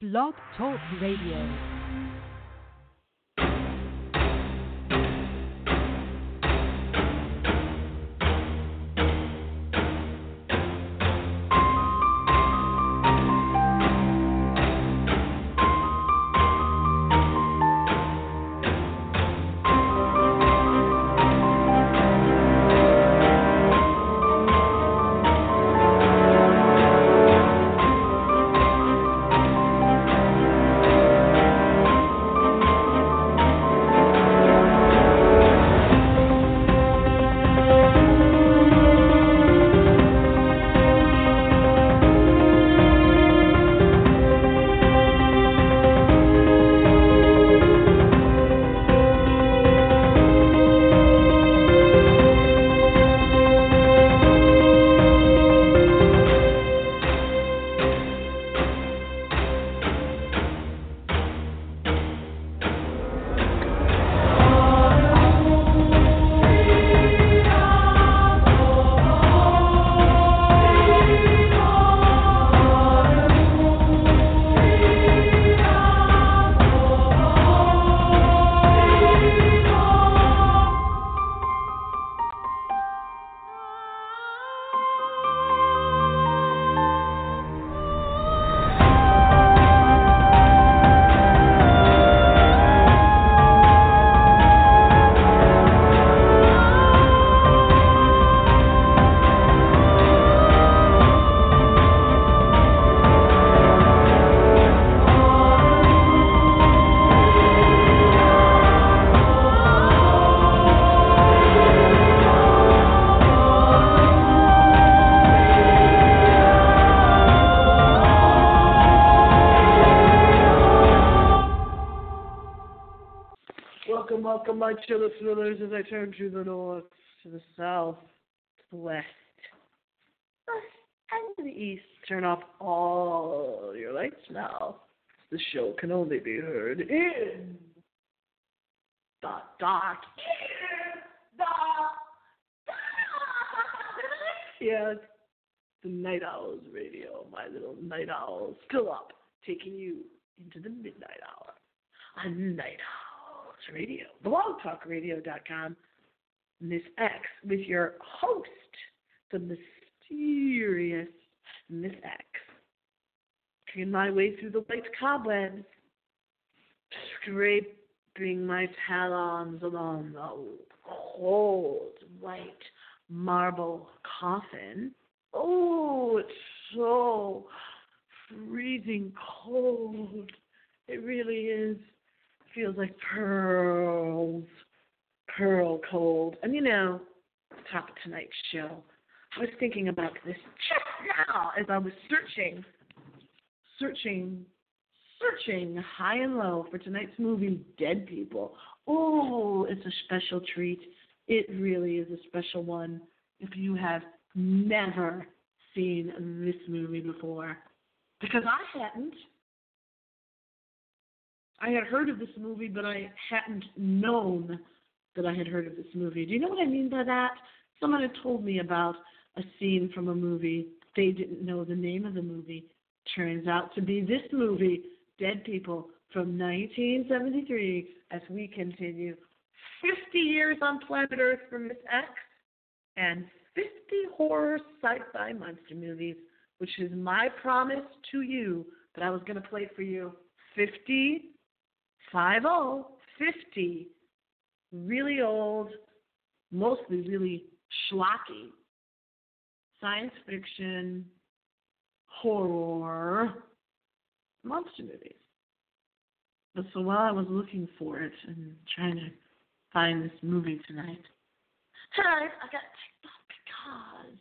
Blog Talk Radio. My chiller thrillers as I turn to the north, to the south, to the west, uh, and to the east. Turn off all your lights now. The show can only be heard in the dark. In the dark. Yeah, the Night Owls radio, my little night owl, still up, taking you into the midnight hour. A night owl. Radio, blogtalkradio.com, Miss X, with your host, the mysterious Miss X. Taking my way through the white cobwebs, scraping my talons along the cold white marble coffin. Oh, it's so freezing cold. It really is feels like pearls, pearl cold. And you know, top of tonight's show, I was thinking about this just now as I was searching, searching, searching high and low for tonight's movie, Dead People. Oh, it's a special treat. It really is a special one. If you have never seen this movie before, because I hadn't. I had heard of this movie, but I hadn't known that I had heard of this movie. Do you know what I mean by that? Someone had told me about a scene from a movie. They didn't know the name of the movie. Turns out to be this movie, Dead People, from 1973, as we continue 50 years on planet Earth for Miss X and 50 horror sci fi monster movies, which is my promise to you that I was going to play for you 50 Five oh fifty, really old, mostly really schlocky science fiction, horror, monster movies. But so while I was looking for it and trying to find this movie tonight, tonight I got ticked off because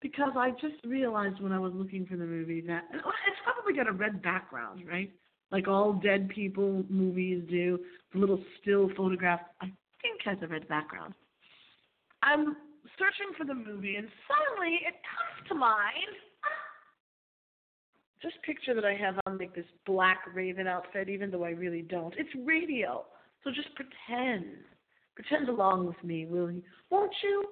because I just realized when I was looking for the movie that it's probably got a red background, right? Like all dead people movies do. The little still photograph, I think, has a red background. I'm searching for the movie, and suddenly it comes to mind. This picture that I have on like this black raven outfit, even though I really don't. It's radio, so just pretend. Pretend along with me, will you? Won't you?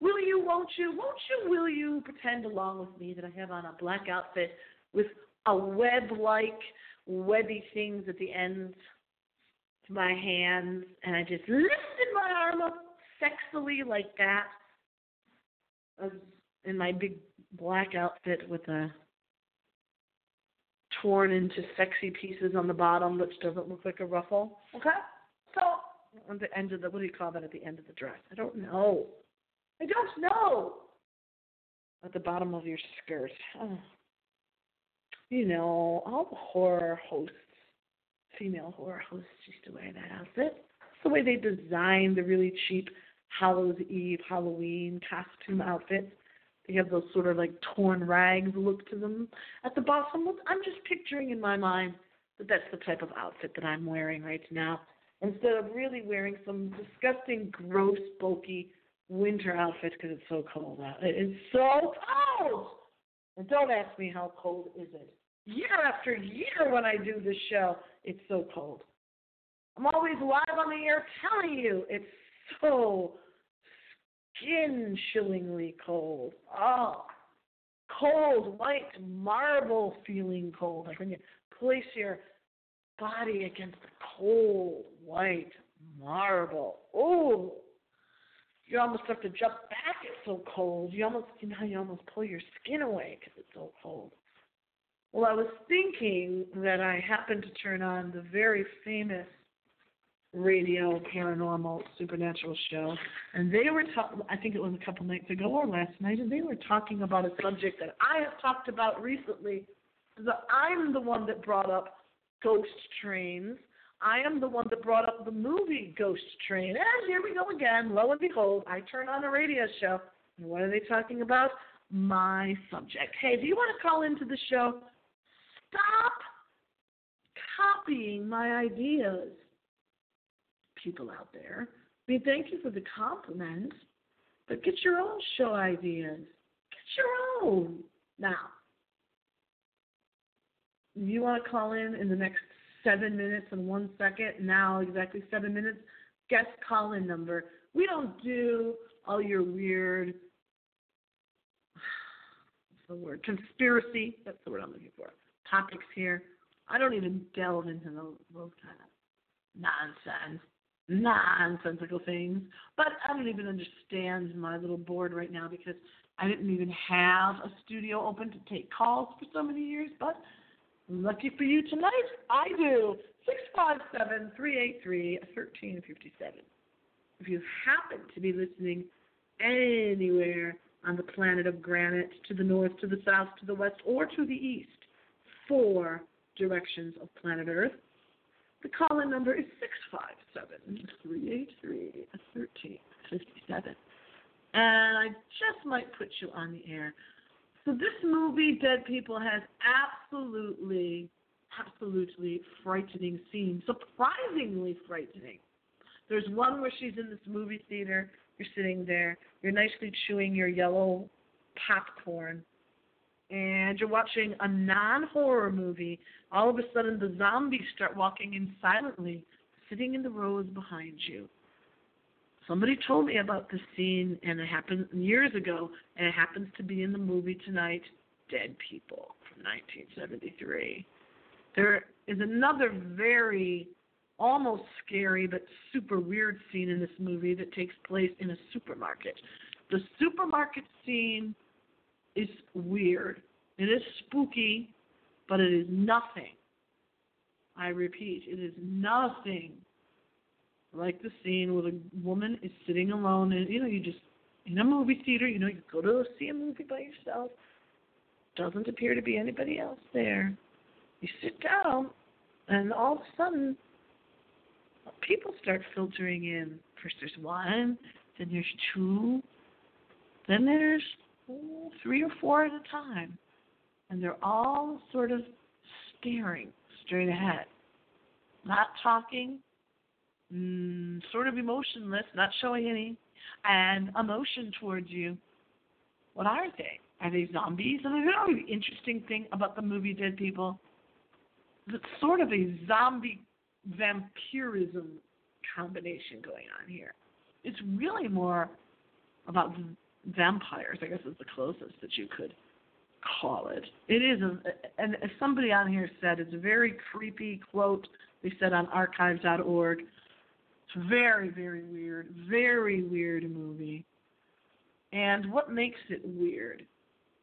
Will you? Won't you? Won't you? Will you pretend along with me that I have on a black outfit with a web-like webby things at the ends to my hands, and I just lifted my arm up sexily like that. I was in my big black outfit with a torn into sexy pieces on the bottom, which doesn't look like a ruffle. Okay? So, on the end of the, what do you call that at the end of the dress? I don't know. I don't know. At the bottom of your skirt. Oh. You know, all the horror hosts, female horror hosts used to wear that outfit. It's the way they designed the really cheap Hallows Eve Halloween costume outfits. They have those sort of like torn rags look to them at the bottom. Look, I'm just picturing in my mind that that's the type of outfit that I'm wearing right now. Instead of really wearing some disgusting, gross, bulky winter outfit because it's so cold out. It is so cold! And don't ask me how cold is it. Year after year when I do this show, it's so cold. I'm always live on the air telling you it's so skin chillingly cold. Oh, cold, white marble feeling cold. Like when you place your body against the cold, white marble. Oh, you almost have to jump back. It's so cold. You almost, you know, you almost pull your skin away because it's so cold. Well, I was thinking that I happened to turn on the very famous radio paranormal supernatural show and they were talking i think it was a couple nights ago or last night and they were talking about a subject that i have talked about recently that i'm the one that brought up ghost trains i am the one that brought up the movie ghost train and here we go again lo and behold i turn on a radio show and what are they talking about my subject hey do you want to call into the show stop copying my ideas people out there. I mean, thank you for the compliments, but get your own show ideas. Get your own. Now, you want to call in in the next seven minutes and one second, now exactly seven minutes, guest call in number. We don't do all your weird, what's the word, conspiracy, that's the word I'm looking for, topics here. I don't even delve into those, those kind of nonsense nonsensical things. But I don't even understand my little board right now because I didn't even have a studio open to take calls for so many years. But lucky for you tonight, I do. 657 383 1357. If you happen to be listening anywhere on the planet of granite, to the north, to the south, to the west, or to the east, four directions of planet Earth, the call-in number is 657-383-1357. And I just might put you on the air. So this movie, Dead People, has absolutely, absolutely frightening scenes. Surprisingly frightening. There's one where she's in this movie theater. You're sitting there. You're nicely chewing your yellow popcorn and you're watching a non horror movie, all of a sudden the zombies start walking in silently, sitting in the rows behind you. Somebody told me about this scene, and it happened years ago, and it happens to be in the movie tonight, Dead People from 1973. There is another very almost scary but super weird scene in this movie that takes place in a supermarket. The supermarket scene is weird. It is spooky, but it is nothing. I repeat, it is nothing like the scene where the woman is sitting alone and you know, you just in a movie theater, you know, you go to see a movie by yourself. Doesn't appear to be anybody else there. You sit down and all of a sudden people start filtering in. First there's one, then there's two, then there's three or four at a time. And they're all sort of staring straight ahead, not talking, mm, sort of emotionless, not showing any and emotion towards you. What are they? Are they zombies? And the very interesting thing about the movie Dead People it's sort of a zombie vampirism combination going on here. It's really more about vampires, I guess is the closest that you could call it. It is, a, and somebody on here said, it's a very creepy quote they said on archives.org. It's very, very weird, very weird movie. And what makes it weird?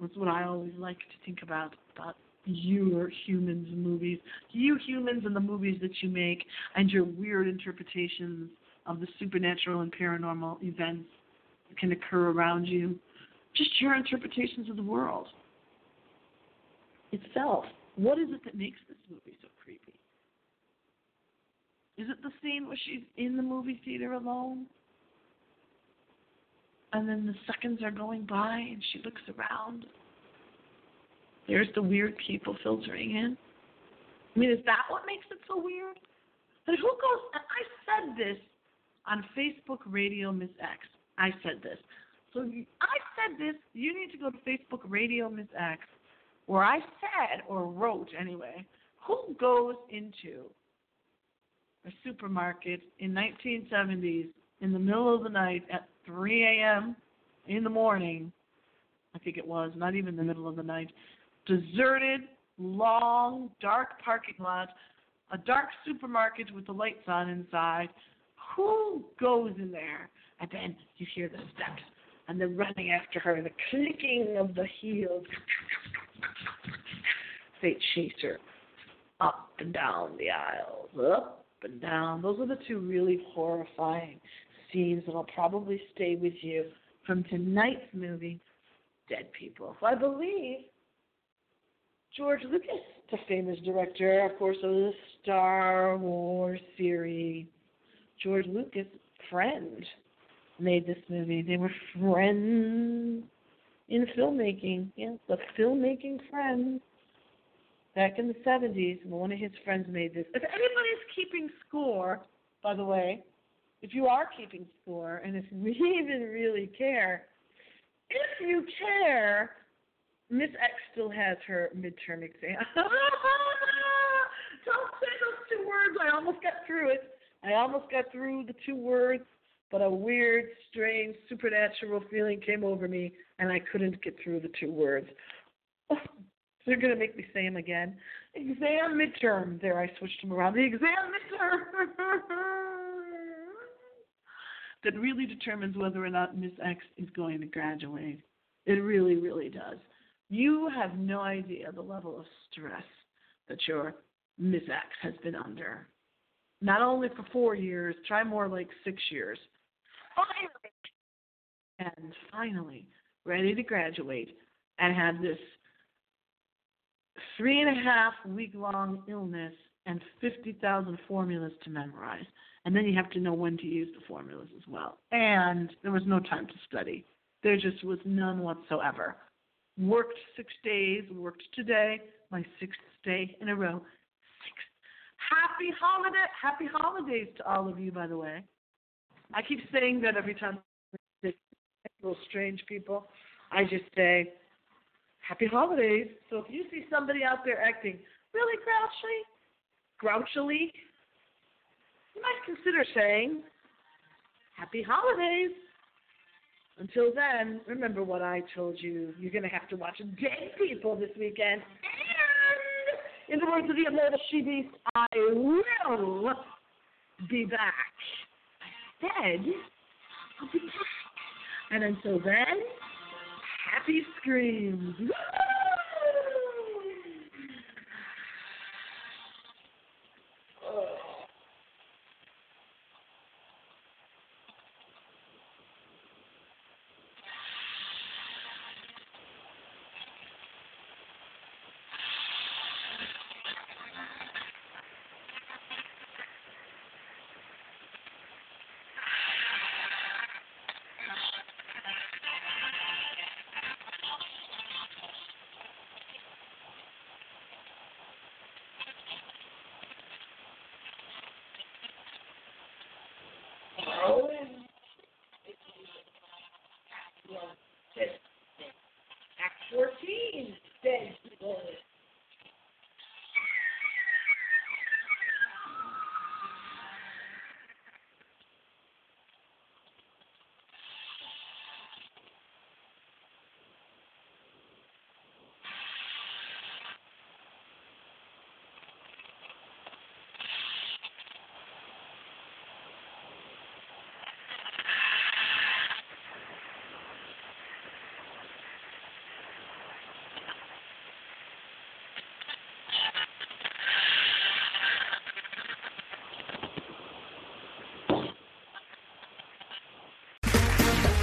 That's what I always like to think about about you or humans movies. You humans and the movies that you make and your weird interpretations of the supernatural and paranormal events that can occur around you. Just your interpretations of the world itself. What is it that makes this movie so creepy? Is it the scene where she's in the movie theater alone? And then the seconds are going by and she looks around. There's the weird people filtering in. I mean, is that what makes it so weird? And who goes, and I said this on Facebook Radio Miss X. I said this. So I said this. You need to go to Facebook Radio Miss X, where I said, or wrote anyway, who goes into a supermarket in 1970s in the middle of the night at 3 a.m. in the morning, I think it was, not even the middle of the night, deserted, long, dark parking lot, a dark supermarket with the lights on inside. Who goes in there? And then you hear the steps and the running after her, the clicking of the heels. They chase her up and down the aisles, up and down. Those are the two really horrifying scenes that'll probably stay with you from tonight's movie, Dead People. I believe George Lucas, the famous director, of course, of the Star Wars series. George Lucas' friend made this movie. They were friends in filmmaking. Yeah, the filmmaking friends back in the 70s. when One of his friends made this. If anybody's keeping score, by the way, if you are keeping score, and if you even really care, if you care, Miss X still has her midterm exam. Don't say those two words. I almost got through it. I almost got through the two words, but a weird, strange, supernatural feeling came over me, and I couldn't get through the two words. they're going to make me say them again. Exam midterm. There, I switched them around. The exam midterm. that really determines whether or not Miss X is going to graduate. It really, really does. You have no idea the level of stress that your Miss X has been under. Not only for four years, try more like six years. Finally, and finally, ready to graduate and have this three and a half week long illness and 50,000 formulas to memorize. And then you have to know when to use the formulas as well. And there was no time to study. There just was none whatsoever worked six days, worked today, my sixth day in a row. Six. Happy holiday, happy holidays to all of you, by the way. I keep saying that every time little strange people. I just say happy holidays. So if you see somebody out there acting really grouchy, grouchily, you might consider saying happy holidays. Until then, remember what I told you. You're going to have to watch Dead People this weekend. And, in the words of the immortal she beast, I will be back. I I'll be back. And until then, happy screams.